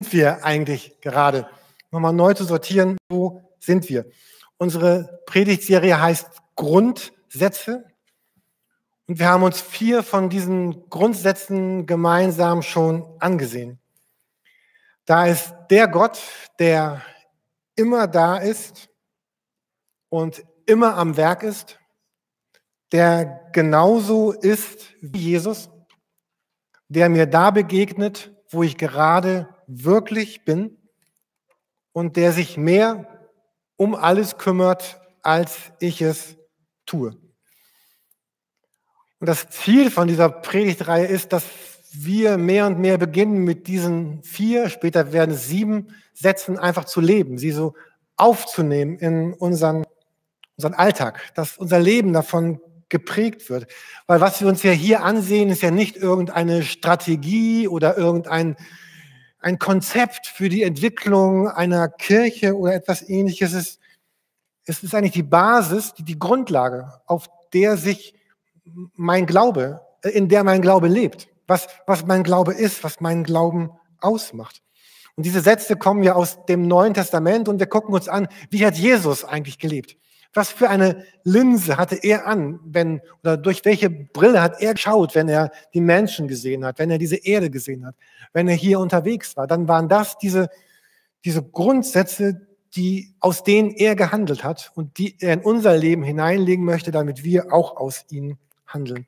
wir eigentlich gerade? Nochmal neu zu sortieren, wo sind wir? Unsere Predigtserie heißt Grundsätze. Und wir haben uns vier von diesen Grundsätzen gemeinsam schon angesehen. Da ist der Gott, der immer da ist und immer am Werk ist, der genauso ist wie Jesus, der mir da begegnet, wo ich gerade wirklich bin und der sich mehr um alles kümmert, als ich es tue. Und das Ziel von dieser Predigtreihe ist, dass wir mehr und mehr beginnen, mit diesen vier, später werden es sieben Sätzen einfach zu leben, sie so aufzunehmen in unseren, unseren Alltag, dass unser Leben davon geprägt wird. Weil was wir uns ja hier ansehen, ist ja nicht irgendeine Strategie oder irgendein ein Konzept für die Entwicklung einer Kirche oder etwas ähnliches. Es ist, es ist eigentlich die Basis, die, die Grundlage, auf der sich mein Glaube, in der mein Glaube lebt. Was, was mein Glaube ist, was mein Glauben ausmacht. Und diese Sätze kommen ja aus dem Neuen Testament und wir gucken uns an, wie hat Jesus eigentlich gelebt? Was für eine Linse hatte er an, wenn, oder durch welche Brille hat er geschaut, wenn er die Menschen gesehen hat, wenn er diese Erde gesehen hat, wenn er hier unterwegs war? Dann waren das diese, diese Grundsätze, die, aus denen er gehandelt hat und die er in unser Leben hineinlegen möchte, damit wir auch aus ihnen handeln.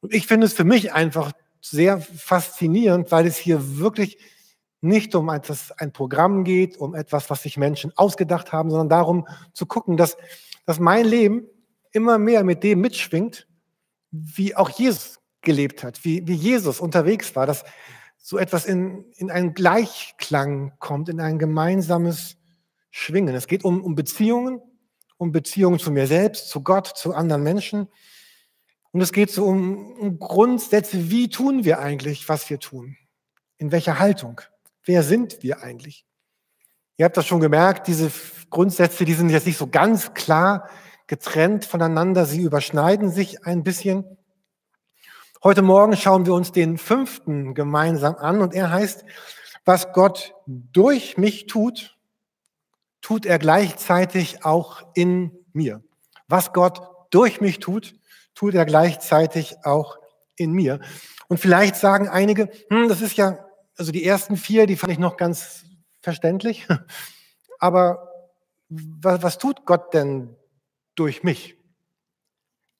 Und ich finde es für mich einfach sehr faszinierend, weil es hier wirklich nicht um etwas, ein Programm geht, um etwas, was sich Menschen ausgedacht haben, sondern darum zu gucken, dass, dass mein Leben immer mehr mit dem mitschwingt, wie auch Jesus gelebt hat, wie, wie Jesus unterwegs war, dass so etwas in, in einen Gleichklang kommt, in ein gemeinsames Schwingen. Es geht um, um Beziehungen, um Beziehungen zu mir selbst, zu Gott, zu anderen Menschen. Und es geht so um, um Grundsätze, wie tun wir eigentlich, was wir tun? In welcher Haltung? Wer sind wir eigentlich? Ihr habt das schon gemerkt, diese Grundsätze, die sind jetzt nicht so ganz klar getrennt voneinander, sie überschneiden sich ein bisschen. Heute Morgen schauen wir uns den fünften gemeinsam an und er heißt, was Gott durch mich tut, tut er gleichzeitig auch in mir. Was Gott durch mich tut, tut er gleichzeitig auch in mir. Und vielleicht sagen einige, hm, das ist ja, also die ersten vier, die fand ich noch ganz verständlich. Aber was, was tut Gott denn durch mich?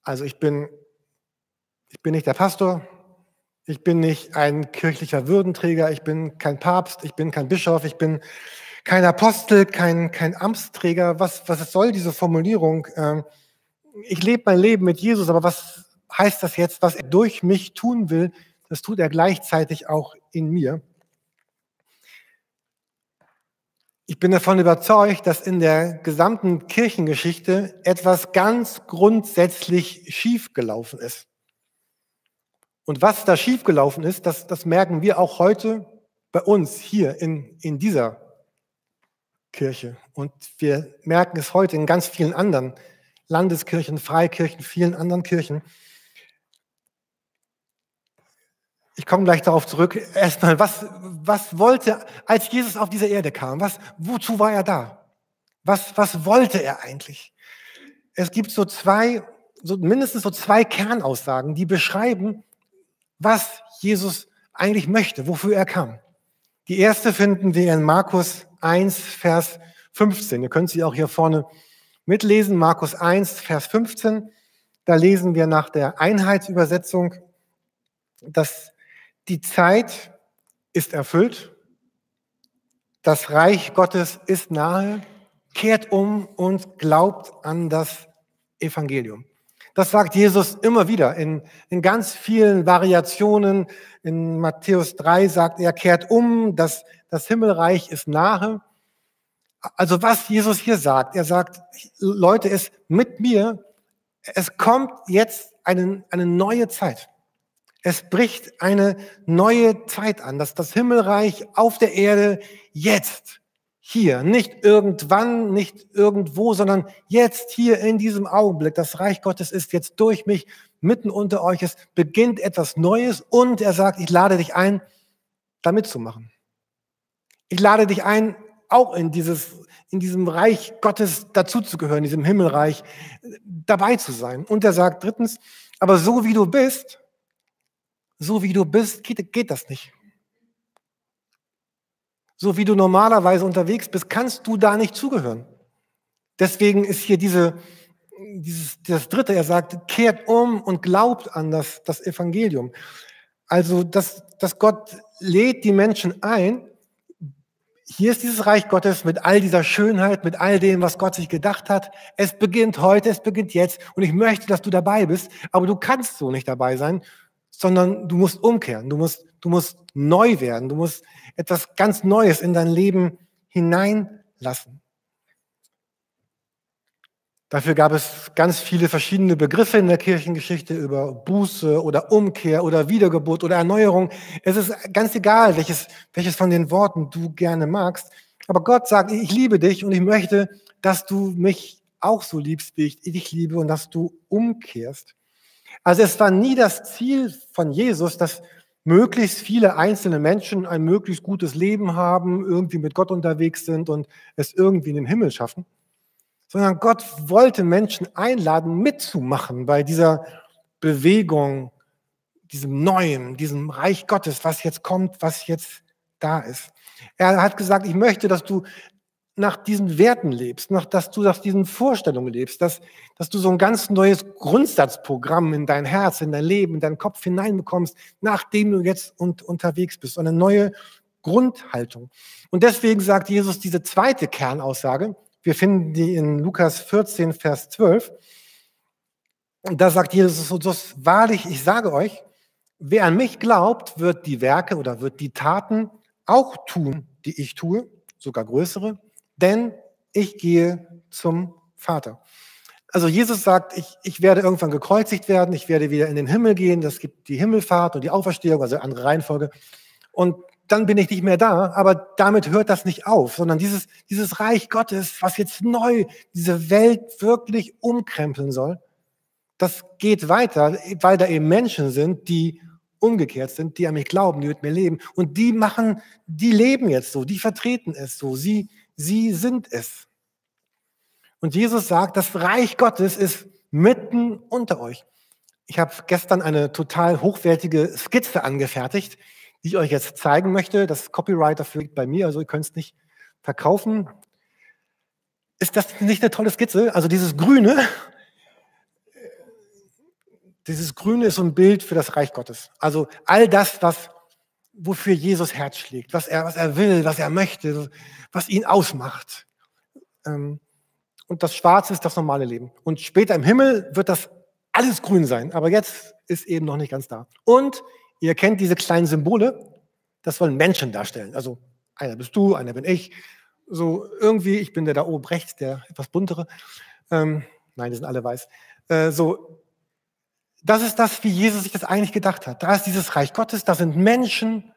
Also ich bin, ich bin nicht der Pastor, ich bin nicht ein kirchlicher Würdenträger, ich bin kein Papst, ich bin kein Bischof, ich bin kein Apostel, kein, kein Amtsträger. Was, was soll diese Formulierung? Ähm, ich lebe mein Leben mit Jesus, aber was heißt das jetzt, was er durch mich tun will? Das tut er gleichzeitig auch in mir. Ich bin davon überzeugt, dass in der gesamten Kirchengeschichte etwas ganz grundsätzlich schiefgelaufen ist. Und was da schiefgelaufen ist, das, das merken wir auch heute bei uns hier in, in dieser Kirche. Und wir merken es heute in ganz vielen anderen Landeskirchen, Freikirchen, vielen anderen Kirchen. Ich komme gleich darauf zurück. Erstmal, was, was wollte, als Jesus auf diese Erde kam? Was, wozu war er da? Was, was wollte er eigentlich? Es gibt so zwei, so mindestens so zwei Kernaussagen, die beschreiben, was Jesus eigentlich möchte, wofür er kam. Die erste finden wir in Markus 1, Vers 15. Ihr könnt sie auch hier vorne mitlesen, Markus 1, Vers 15. Da lesen wir nach der Einheitsübersetzung, dass die Zeit ist erfüllt, das Reich Gottes ist nahe, kehrt um und glaubt an das Evangelium. Das sagt Jesus immer wieder in, in ganz vielen Variationen. In Matthäus 3 sagt er, kehrt um, das, das Himmelreich ist nahe. Also was Jesus hier sagt, er sagt, Leute, es mit mir, es kommt jetzt eine, eine neue Zeit. Es bricht eine neue Zeit an, dass das Himmelreich auf der Erde jetzt, hier, nicht irgendwann, nicht irgendwo, sondern jetzt hier in diesem Augenblick, das Reich Gottes ist jetzt durch mich mitten unter euch, es beginnt etwas Neues und er sagt, ich lade dich ein, da mitzumachen. Ich lade dich ein, auch in dieses, in diesem Reich Gottes dazuzugehören, diesem Himmelreich dabei zu sein. Und er sagt drittens, aber so wie du bist, so wie du bist, geht, geht das nicht. So wie du normalerweise unterwegs bist, kannst du da nicht zugehören. Deswegen ist hier diese, dieses, das dritte, er sagt, kehrt um und glaubt an das, das Evangelium. Also, dass, dass Gott lädt die Menschen ein. Hier ist dieses Reich Gottes mit all dieser Schönheit, mit all dem, was Gott sich gedacht hat. Es beginnt heute, es beginnt jetzt. Und ich möchte, dass du dabei bist. Aber du kannst so nicht dabei sein, sondern du musst umkehren. Du musst, du musst neu werden. Du musst etwas ganz Neues in dein Leben hineinlassen. Dafür gab es ganz viele verschiedene Begriffe in der Kirchengeschichte über Buße oder Umkehr oder Wiedergeburt oder Erneuerung. Es ist ganz egal, welches, welches von den Worten du gerne magst. Aber Gott sagt, ich liebe dich und ich möchte, dass du mich auch so liebst, wie ich dich liebe und dass du umkehrst. Also es war nie das Ziel von Jesus, dass möglichst viele einzelne Menschen ein möglichst gutes Leben haben, irgendwie mit Gott unterwegs sind und es irgendwie in den Himmel schaffen sondern Gott wollte Menschen einladen, mitzumachen bei dieser Bewegung, diesem Neuen, diesem Reich Gottes, was jetzt kommt, was jetzt da ist. Er hat gesagt, ich möchte, dass du nach diesen Werten lebst, nach, dass du nach diesen Vorstellungen lebst, dass, dass du so ein ganz neues Grundsatzprogramm in dein Herz, in dein Leben, in deinen Kopf hineinbekommst, nachdem du jetzt und, unterwegs bist. Und eine neue Grundhaltung. Und deswegen sagt Jesus diese zweite Kernaussage, wir finden die in Lukas 14, Vers 12. Und da sagt Jesus so, wahrlich, ich sage euch, wer an mich glaubt, wird die Werke oder wird die Taten auch tun, die ich tue, sogar größere, denn ich gehe zum Vater. Also Jesus sagt, ich, ich werde irgendwann gekreuzigt werden, ich werde wieder in den Himmel gehen, das gibt die Himmelfahrt und die Auferstehung, also andere Reihenfolge. Und dann bin ich nicht mehr da. Aber damit hört das nicht auf, sondern dieses, dieses Reich Gottes, was jetzt neu diese Welt wirklich umkrempeln soll, das geht weiter, weil da eben Menschen sind, die umgekehrt sind, die an mich glauben, die mit mir leben. Und die machen, die leben jetzt so, die vertreten es so, sie, sie sind es. Und Jesus sagt, das Reich Gottes ist mitten unter euch. Ich habe gestern eine total hochwertige Skizze angefertigt, die ich euch jetzt zeigen möchte. Das Copyright dafür liegt bei mir, also ihr könnt es nicht verkaufen. Ist das nicht eine tolle Skizze? Also dieses Grüne, dieses Grüne ist so ein Bild für das Reich Gottes. Also all das, was, wofür Jesus Herz schlägt, was er, was er will, was er möchte, was ihn ausmacht. Ähm, und das Schwarze ist das normale Leben. Und später im Himmel wird das alles grün sein, aber jetzt ist eben noch nicht ganz da. Und Ihr kennt diese kleinen Symbole, das sollen Menschen darstellen. Also einer bist du, einer bin ich. So irgendwie, ich bin der da oben rechts, der etwas buntere. Ähm, nein, die sind alle weiß. Äh, so, das ist das, wie Jesus sich das eigentlich gedacht hat. Da ist dieses Reich Gottes, da sind Menschen,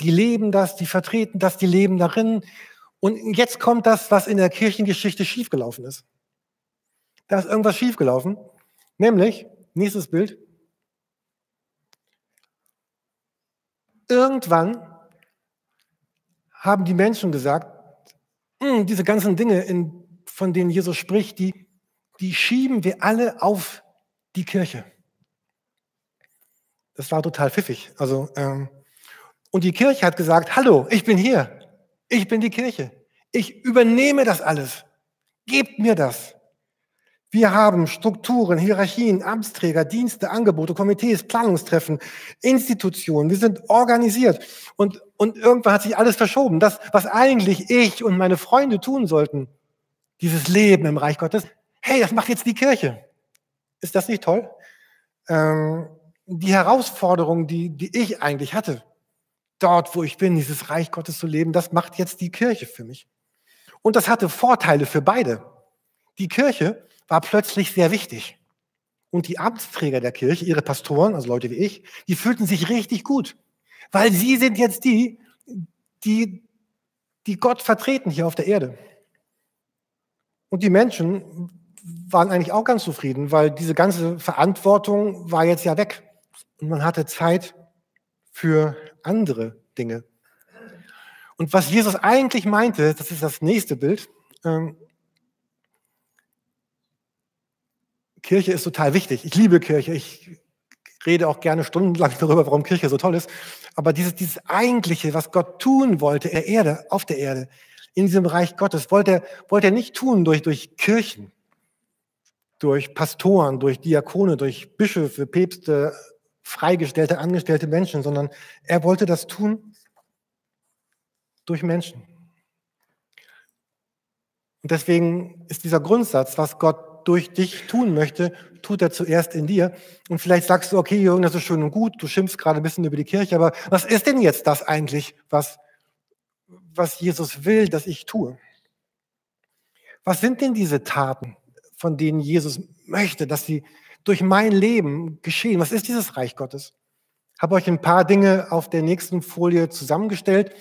die leben das, die vertreten das, die leben darin. Und jetzt kommt das, was in der Kirchengeschichte schiefgelaufen ist. Da ist irgendwas schiefgelaufen, nämlich, nächstes Bild, Irgendwann haben die Menschen gesagt, hm, diese ganzen Dinge, in, von denen Jesus spricht, die, die schieben wir alle auf die Kirche. Das war total pfiffig. Also, ähm, und die Kirche hat gesagt, hallo, ich bin hier. Ich bin die Kirche. Ich übernehme das alles. Gebt mir das. Wir haben Strukturen, Hierarchien, Amtsträger, Dienste, Angebote, Komitees, Planungstreffen, Institutionen. Wir sind organisiert. Und, und irgendwann hat sich alles verschoben. Das, was eigentlich ich und meine Freunde tun sollten, dieses Leben im Reich Gottes, hey, das macht jetzt die Kirche. Ist das nicht toll? Ähm, die Herausforderung, die, die ich eigentlich hatte, dort, wo ich bin, dieses Reich Gottes zu leben, das macht jetzt die Kirche für mich. Und das hatte Vorteile für beide. Die Kirche war plötzlich sehr wichtig. Und die Amtsträger der Kirche, ihre Pastoren, also Leute wie ich, die fühlten sich richtig gut, weil sie sind jetzt die, die, die Gott vertreten hier auf der Erde. Und die Menschen waren eigentlich auch ganz zufrieden, weil diese ganze Verantwortung war jetzt ja weg. Und man hatte Zeit für andere Dinge. Und was Jesus eigentlich meinte, das ist das nächste Bild. Ähm, Kirche ist total wichtig. Ich liebe Kirche. Ich rede auch gerne stundenlang darüber, warum Kirche so toll ist. Aber dieses, dieses Eigentliche, was Gott tun wollte der Erde, auf der Erde, in diesem Reich Gottes, wollte er, wollte er nicht tun durch, durch Kirchen, durch Pastoren, durch Diakone, durch Bischöfe, Päpste, freigestellte, angestellte Menschen, sondern er wollte das tun durch Menschen. Und deswegen ist dieser Grundsatz, was Gott durch dich tun möchte, tut er zuerst in dir. Und vielleicht sagst du, okay, Jürgen, das ist schön und gut, du schimpfst gerade ein bisschen über die Kirche, aber was ist denn jetzt das eigentlich, was, was Jesus will, dass ich tue? Was sind denn diese Taten, von denen Jesus möchte, dass sie durch mein Leben geschehen? Was ist dieses Reich Gottes? Ich habe euch ein paar Dinge auf der nächsten Folie zusammengestellt.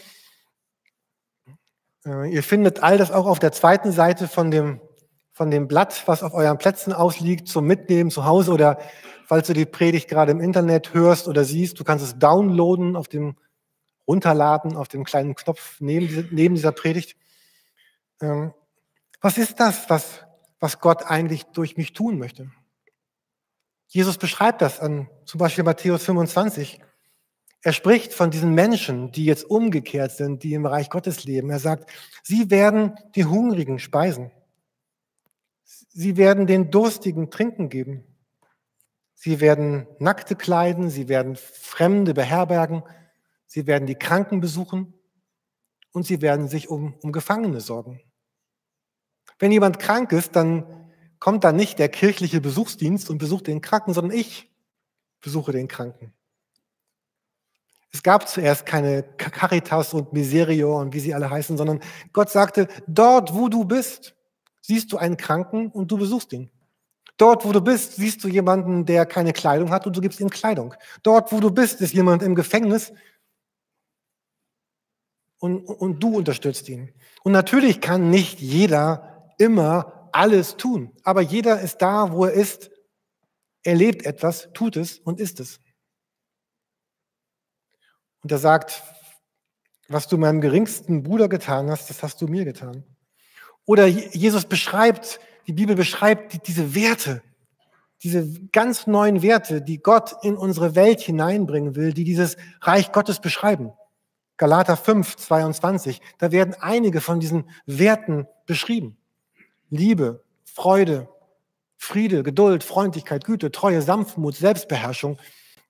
Äh, ihr findet all das auch auf der zweiten Seite von dem von dem Blatt, was auf euren Plätzen ausliegt, zum Mitnehmen zu Hause oder falls du die Predigt gerade im Internet hörst oder siehst, du kannst es downloaden auf dem runterladen auf dem kleinen Knopf neben, neben dieser Predigt. Ähm, was ist das, was, was Gott eigentlich durch mich tun möchte? Jesus beschreibt das an zum Beispiel Matthäus 25. Er spricht von diesen Menschen, die jetzt umgekehrt sind, die im Reich Gottes leben. Er sagt, sie werden die Hungrigen speisen. Sie werden den Durstigen Trinken geben. Sie werden Nackte kleiden, sie werden Fremde beherbergen, sie werden die Kranken besuchen und sie werden sich um, um Gefangene sorgen. Wenn jemand krank ist, dann kommt da nicht der kirchliche Besuchsdienst und besucht den Kranken, sondern ich besuche den Kranken. Es gab zuerst keine Caritas und Miserio und wie sie alle heißen, sondern Gott sagte, dort wo du bist, siehst du einen Kranken und du besuchst ihn. Dort, wo du bist, siehst du jemanden, der keine Kleidung hat und du gibst ihm Kleidung. Dort, wo du bist, ist jemand im Gefängnis und, und du unterstützt ihn. Und natürlich kann nicht jeder immer alles tun, aber jeder ist da, wo er ist. Er lebt etwas, tut es und ist es. Und er sagt, was du meinem geringsten Bruder getan hast, das hast du mir getan. Oder Jesus beschreibt, die Bibel beschreibt diese Werte, diese ganz neuen Werte, die Gott in unsere Welt hineinbringen will, die dieses Reich Gottes beschreiben. Galater 5, 22, da werden einige von diesen Werten beschrieben. Liebe, Freude, Friede, Geduld, Freundlichkeit, Güte, Treue, Sanftmut, Selbstbeherrschung.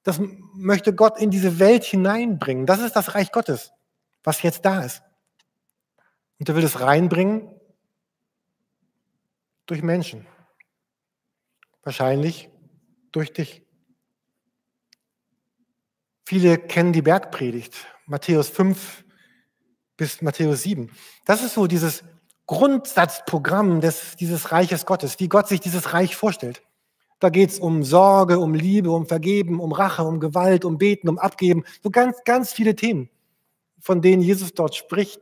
Das möchte Gott in diese Welt hineinbringen. Das ist das Reich Gottes, was jetzt da ist. Und er will es reinbringen durch Menschen. Wahrscheinlich durch dich. Viele kennen die Bergpredigt, Matthäus 5 bis Matthäus 7. Das ist so dieses Grundsatzprogramm des, dieses Reiches Gottes, wie Gott sich dieses Reich vorstellt. Da geht es um Sorge, um Liebe, um Vergeben, um Rache, um Gewalt, um Beten, um Abgeben. So ganz, ganz viele Themen, von denen Jesus dort spricht,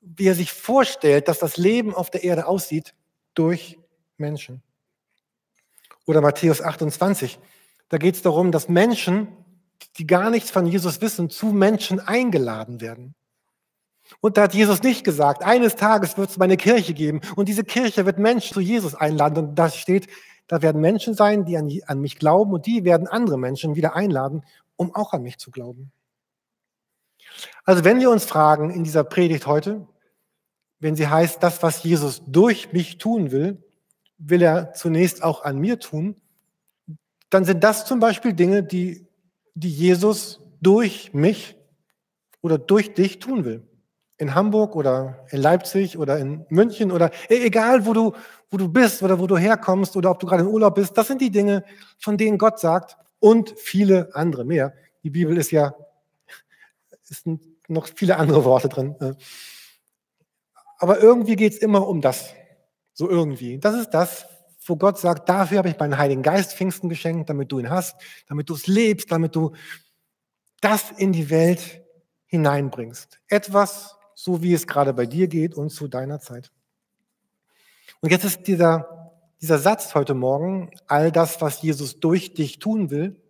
wie er sich vorstellt, dass das Leben auf der Erde aussieht durch Menschen. Oder Matthäus 28, da geht es darum, dass Menschen, die gar nichts von Jesus wissen, zu Menschen eingeladen werden. Und da hat Jesus nicht gesagt, eines Tages wird es meine Kirche geben und diese Kirche wird Menschen zu Jesus einladen. Und da steht, da werden Menschen sein, die an, an mich glauben und die werden andere Menschen wieder einladen, um auch an mich zu glauben. Also wenn wir uns fragen in dieser Predigt heute, wenn sie heißt, das, was Jesus durch mich tun will, will er zunächst auch an mir tun, dann sind das zum Beispiel Dinge, die, die Jesus durch mich oder durch dich tun will. In Hamburg oder in Leipzig oder in München oder e-, egal, wo du, wo du bist oder wo du herkommst oder ob du gerade in Urlaub bist, das sind die Dinge, von denen Gott sagt und viele andere mehr. Die Bibel ist ja, es sind noch viele andere Worte drin. Äh, aber irgendwie geht es immer um das. So irgendwie. Das ist das, wo Gott sagt, dafür habe ich meinen Heiligen Geist Pfingsten geschenkt, damit du ihn hast, damit du es lebst, damit du das in die Welt hineinbringst. Etwas, so wie es gerade bei dir geht und zu deiner Zeit. Und jetzt ist dieser, dieser Satz heute Morgen, all das, was Jesus durch dich tun will,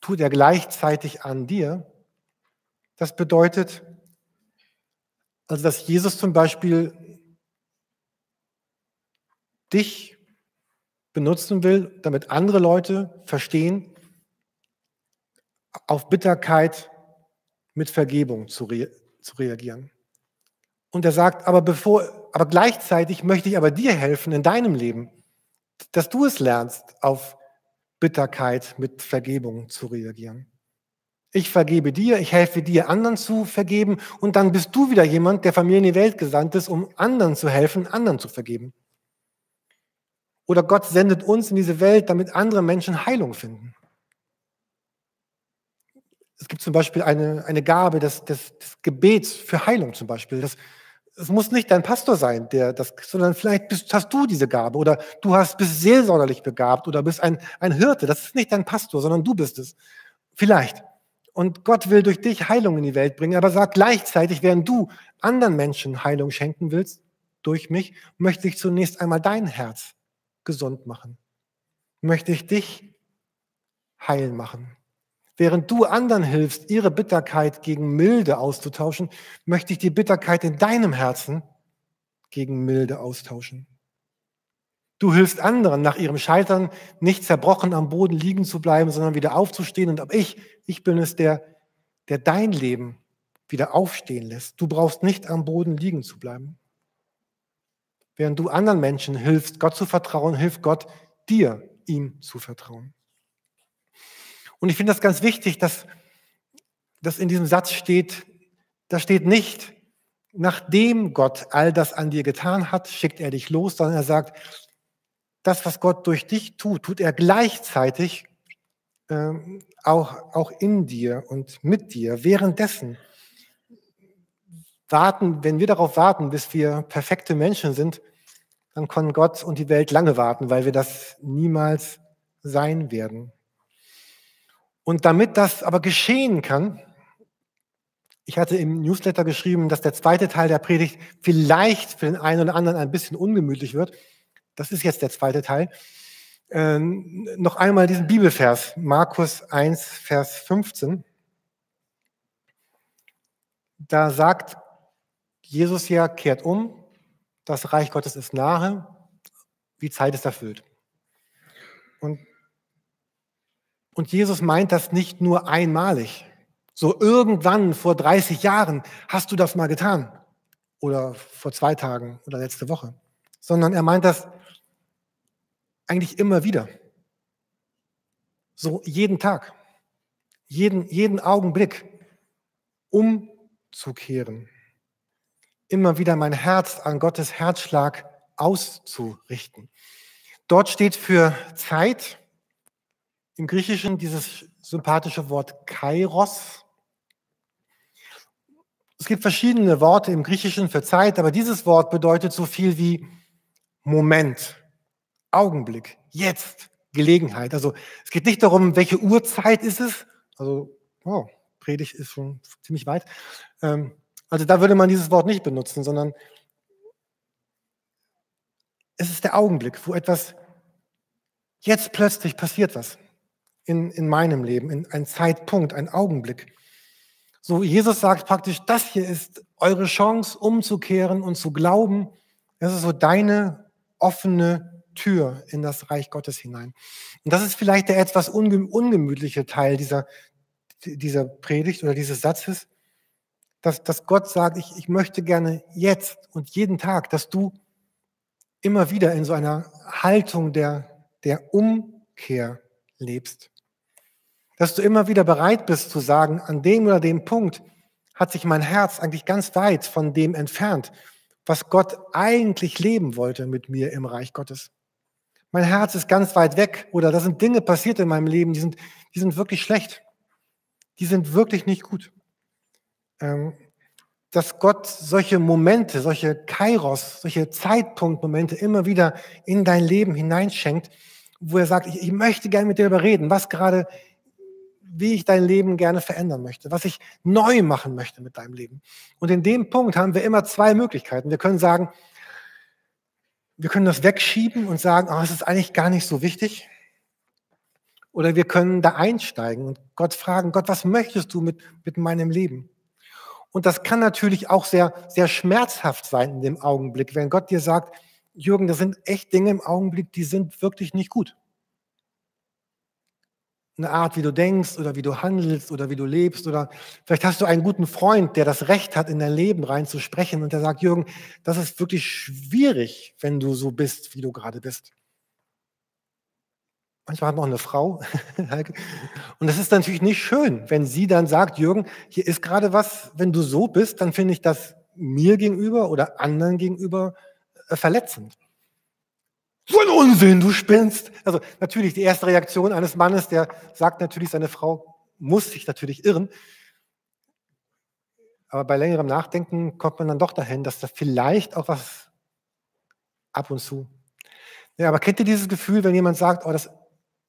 tut er gleichzeitig an dir. Das bedeutet, Also, dass Jesus zum Beispiel dich benutzen will, damit andere Leute verstehen, auf Bitterkeit mit Vergebung zu, zu reagieren. Und er sagt, aber bevor, aber gleichzeitig möchte ich aber dir helfen in deinem Leben, dass du es lernst, auf Bitterkeit mit Vergebung zu reagieren. Ich vergebe dir, ich helfe dir, anderen zu vergeben und dann bist du wieder jemand, der von mir in die Welt gesandt ist, um anderen zu helfen, anderen zu vergeben. Oder Gott sendet uns in diese Welt, damit andere Menschen Heilung finden. Es gibt zum Beispiel eine, eine Gabe des, des, des Gebets für Heilung zum Beispiel. Das, es muss nicht dein Pastor sein, der das, sondern vielleicht bist, hast du diese Gabe oder du hast, bist seelsorgerlich begabt oder bist ein, ein Hirte. Das ist nicht dein Pastor, sondern du bist es. Vielleicht. Und Gott will durch dich Heilung in die Welt bringen, aber sag gleichzeitig, während du anderen Menschen Heilung schenken willst, durch mich, möchte ich zunächst einmal dein Herz gesund machen. Möchte ich dich heil machen. Während du anderen hilfst, ihre Bitterkeit gegen Milde auszutauschen, möchte ich die Bitterkeit in deinem Herzen gegen Milde austauschen. Du hilfst anderen, nach ihrem Scheitern nicht zerbrochen am Boden liegen zu bleiben, sondern wieder aufzustehen. Und ab ich, ich bin es, der, der dein Leben wieder aufstehen lässt. Du brauchst nicht am Boden liegen zu bleiben. Während du anderen Menschen hilfst, Gott zu vertrauen, hilft Gott dir, ihm zu vertrauen. Und ich finde das ganz wichtig, dass, dass in diesem Satz steht, da steht nicht, nachdem Gott all das an dir getan hat, schickt er dich los, sondern er sagt, das, was Gott durch dich tut, tut er gleichzeitig äh, auch, auch in dir und mit dir. Währenddessen warten, wenn wir darauf warten, bis wir perfekte Menschen sind, dann können Gott und die Welt lange warten, weil wir das niemals sein werden. Und damit das aber geschehen kann, ich hatte im Newsletter geschrieben, dass der zweite Teil der Predigt vielleicht für den einen oder anderen ein bisschen ungemütlich wird. Das ist jetzt der zweite Teil. Ähm, noch einmal diesen Bibelvers, Markus 1, Vers 15. Da sagt Jesus ja, kehrt um, das Reich Gottes ist nahe, die Zeit ist erfüllt. Und, und Jesus meint das nicht nur einmalig. So irgendwann vor 30 Jahren hast du das mal getan. Oder vor zwei Tagen oder letzte Woche. Sondern er meint das eigentlich immer wieder. So jeden Tag. Jeden, jeden Augenblick umzukehren immer wieder mein Herz an Gottes Herzschlag auszurichten. Dort steht für Zeit im Griechischen dieses sympathische Wort Kairos. Es gibt verschiedene Worte im Griechischen für Zeit, aber dieses Wort bedeutet so viel wie Moment, Augenblick, jetzt, Gelegenheit. Also es geht nicht darum, welche Uhrzeit ist es. Also, oh, Predigt ist schon ziemlich weit. Ähm, also da würde man dieses Wort nicht benutzen, sondern es ist der Augenblick, wo etwas, jetzt plötzlich passiert was in, in meinem Leben, in ein Zeitpunkt, ein Augenblick. So, Jesus sagt praktisch, das hier ist eure Chance, umzukehren und zu glauben. Das ist so deine offene Tür in das Reich Gottes hinein. Und das ist vielleicht der etwas ungemütliche Teil dieser, dieser Predigt oder dieses Satzes dass, dass Gott sagt, ich, ich möchte gerne jetzt und jeden Tag, dass du immer wieder in so einer Haltung der, der Umkehr lebst. Dass du immer wieder bereit bist zu sagen, an dem oder dem Punkt hat sich mein Herz eigentlich ganz weit von dem entfernt, was Gott eigentlich leben wollte mit mir im Reich Gottes. Mein Herz ist ganz weit weg oder da sind Dinge passiert in meinem Leben, die sind, die sind wirklich schlecht. Die sind wirklich nicht gut. Ähm, dass Gott solche Momente, solche Kairos, solche Zeitpunktmomente immer wieder in dein Leben hineinschenkt, wo er sagt, ich, ich möchte gerne mit dir darüber reden, was gerade, wie ich dein Leben gerne verändern möchte, was ich neu machen möchte mit deinem Leben. Und in dem Punkt haben wir immer zwei Möglichkeiten. Wir können sagen, wir können das wegschieben und sagen, oh, es ist eigentlich gar nicht so wichtig. Oder wir können da einsteigen und Gott fragen, Gott, was möchtest du mit, mit meinem Leben? Und das kann natürlich auch sehr, sehr schmerzhaft sein in dem Augenblick, wenn Gott dir sagt, Jürgen, das sind echt Dinge im Augenblick, die sind wirklich nicht gut. Eine Art, wie du denkst oder wie du handelst oder wie du lebst oder vielleicht hast du einen guten Freund, der das Recht hat, in dein Leben reinzusprechen und der sagt, Jürgen, das ist wirklich schwierig, wenn du so bist, wie du gerade bist. Manchmal hat man auch eine Frau. Und das ist natürlich nicht schön, wenn sie dann sagt, Jürgen, hier ist gerade was, wenn du so bist, dann finde ich das mir gegenüber oder anderen gegenüber äh, verletzend. So ein Unsinn, du spinnst. Also natürlich die erste Reaktion eines Mannes, der sagt natürlich, seine Frau muss sich natürlich irren. Aber bei längerem Nachdenken kommt man dann doch dahin, dass da vielleicht auch was ab und zu. Ja, aber kennt ihr dieses Gefühl, wenn jemand sagt, oh, das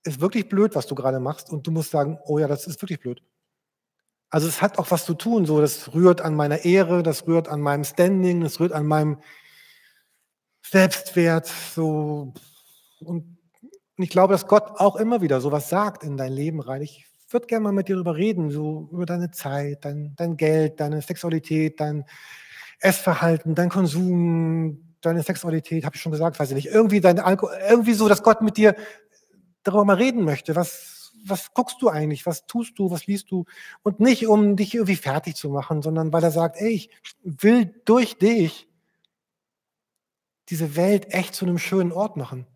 ist wirklich blöd, was du gerade machst, und du musst sagen, oh ja, das ist wirklich blöd. Also es hat auch was zu tun, so das rührt an meiner Ehre, das rührt an meinem Standing, das rührt an meinem Selbstwert, so und ich glaube, dass Gott auch immer wieder sowas sagt in dein Leben rein. Ich würde gerne mal mit dir darüber reden, so über deine Zeit, dein, dein Geld, deine Sexualität, dein Essverhalten, dein Konsum, deine Sexualität, habe ich schon gesagt, weiß ich nicht, irgendwie deine Alkohol, irgendwie so, dass Gott mit dir darüber mal reden möchte. Was, was guckst du eigentlich? Was tust du? Was liest du? Und nicht, um dich irgendwie fertig zu machen, sondern weil er sagt, ey, ich will durch dich diese Welt echt zu einem schönen Ort machen.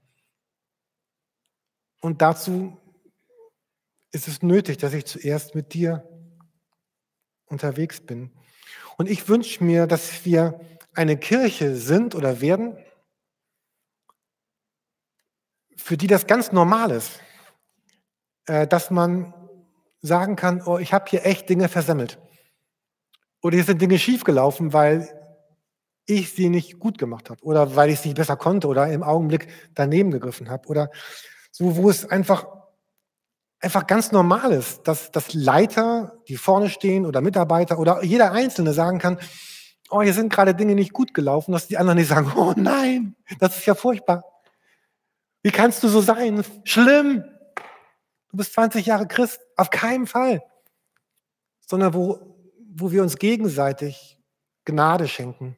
Und dazu ist es nötig, dass ich zuerst mit dir unterwegs bin. Und ich wünsche mir, dass wir eine Kirche sind oder werden, für die das ganz normal ist, äh, dass man sagen kann, oh, ich habe hier echt Dinge versemmelt. Oder hier sind Dinge schiefgelaufen, weil ich sie nicht gut gemacht habe oder weil ich es nicht besser konnte oder im Augenblick daneben gegriffen habe. Oder so, wo es einfach, einfach ganz normal ist, dass, dass Leiter, die vorne stehen oder Mitarbeiter oder jeder Einzelne sagen kann, oh, hier sind gerade Dinge nicht gut gelaufen, dass die anderen nicht sagen, oh nein, das ist ja furchtbar. Wie kannst du so sein? Schlimm. Du bist 20 Jahre Christ. Auf keinen Fall. Sondern wo, wo wir uns gegenseitig Gnade schenken,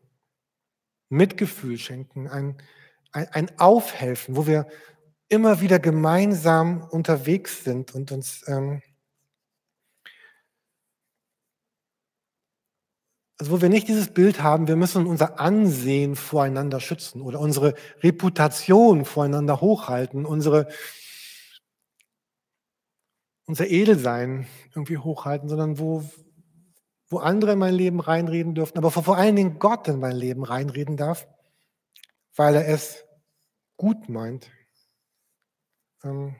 Mitgefühl schenken, ein, ein, ein Aufhelfen, wo wir immer wieder gemeinsam unterwegs sind und uns ähm, Also wo wir nicht dieses Bild haben, wir müssen unser Ansehen voreinander schützen oder unsere Reputation voreinander hochhalten, unsere, unser Edelsein irgendwie hochhalten, sondern wo, wo andere in mein Leben reinreden dürfen, aber vor allen Dingen Gott in mein Leben reinreden darf, weil er es gut meint. Ähm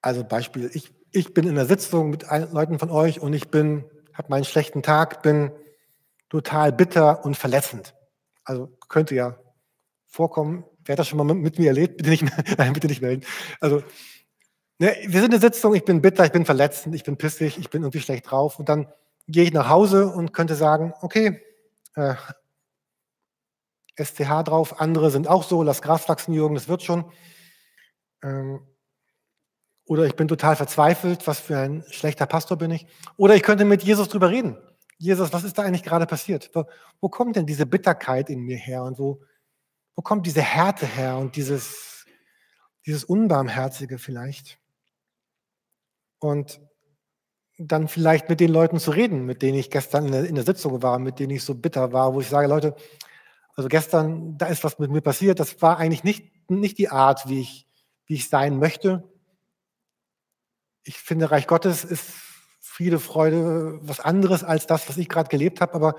also Beispiel, ich ich bin in der Sitzung mit Leuten von euch und ich bin, habe meinen schlechten Tag, bin total bitter und verletzend. Also könnte ja vorkommen. Wer hat das schon mal mit mir erlebt? Bitte nicht, nein, bitte nicht melden. Also ne, wir sind in der Sitzung, ich bin bitter, ich bin verletzend, ich bin pissig, ich bin irgendwie schlecht drauf und dann gehe ich nach Hause und könnte sagen, okay, äh, SCH drauf, andere sind auch so, lass Gras wachsen, Jürgen, das wird schon. Ähm, oder ich bin total verzweifelt, was für ein schlechter Pastor bin ich. Oder ich könnte mit Jesus drüber reden. Jesus, was ist da eigentlich gerade passiert? Wo, wo kommt denn diese Bitterkeit in mir her? Und wo, wo kommt diese Härte her und dieses, dieses Unbarmherzige vielleicht? Und dann vielleicht mit den Leuten zu reden, mit denen ich gestern in der, in der Sitzung war, mit denen ich so bitter war, wo ich sage, Leute, also gestern, da ist was mit mir passiert, das war eigentlich nicht, nicht die Art, wie ich, wie ich sein möchte ich finde, Reich Gottes ist Friede, Freude, was anderes als das, was ich gerade gelebt habe. Aber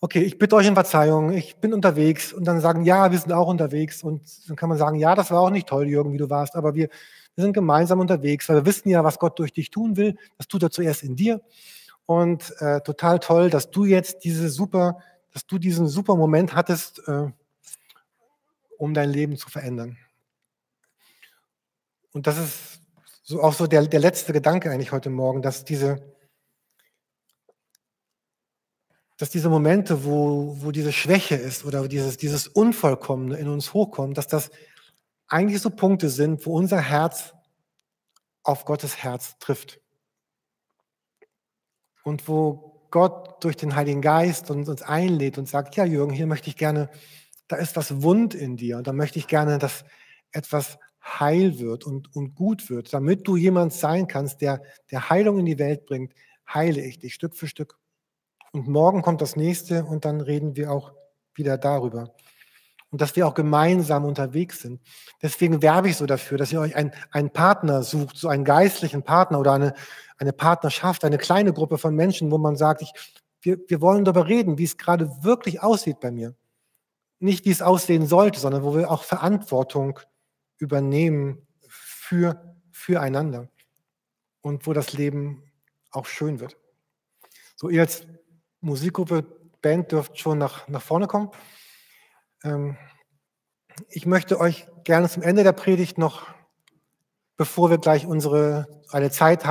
okay, ich bitte euch um Verzeihung, ich bin unterwegs. Und dann sagen, ja, wir sind auch unterwegs. Und dann kann man sagen, ja, das war auch nicht toll, Jürgen, wie du warst, aber wir, wir sind gemeinsam unterwegs, weil wir wissen ja, was Gott durch dich tun will. Das tut er zuerst in dir. Und äh, total toll, dass du jetzt diese super, dass du diesen super Moment hattest, äh, um dein Leben zu verändern. Und das ist so auch so der, der letzte Gedanke eigentlich heute Morgen, dass diese, dass diese Momente, wo, wo diese Schwäche ist oder dieses, dieses Unvollkommene in uns hochkommt, dass das eigentlich so Punkte sind, wo unser Herz auf Gottes Herz trifft. und wo Gott durch den Heiligen Geist uns, uns einlädt und sagt, ja Jürgen, hier möchte ich gerne, da ist was wund in dir und da möchte ich gerne, dass etwas heil wird und, und gut wird, damit du jemand sein kannst, der, der Heilung in die Welt bringt, heile ich dich Stück für Stück. Und morgen kommt das nächste und dann reden wir auch wieder darüber. Und dass wir auch gemeinsam unterwegs sind. Deswegen werbe ich so dafür, dass ihr euch einen, einen Partner sucht, so einen geistlichen Partner oder eine, eine Partnerschaft, eine kleine Gruppe von Menschen, wo man sagt, ich, wir, wir wollen darüber reden, wie es gerade wirklich aussieht bei mir. Nicht, wie es aussehen sollte, sondern wo wir auch Verantwortung übernehmen für, füreinander und wo das Leben auch schön wird. So, ihr als Musikgruppe, Band dürft schon nach, nach vorne kommen. Ähm, ich möchte euch gerne zum Ende der Predigt noch, bevor wir gleich unsere eine Zeit haben,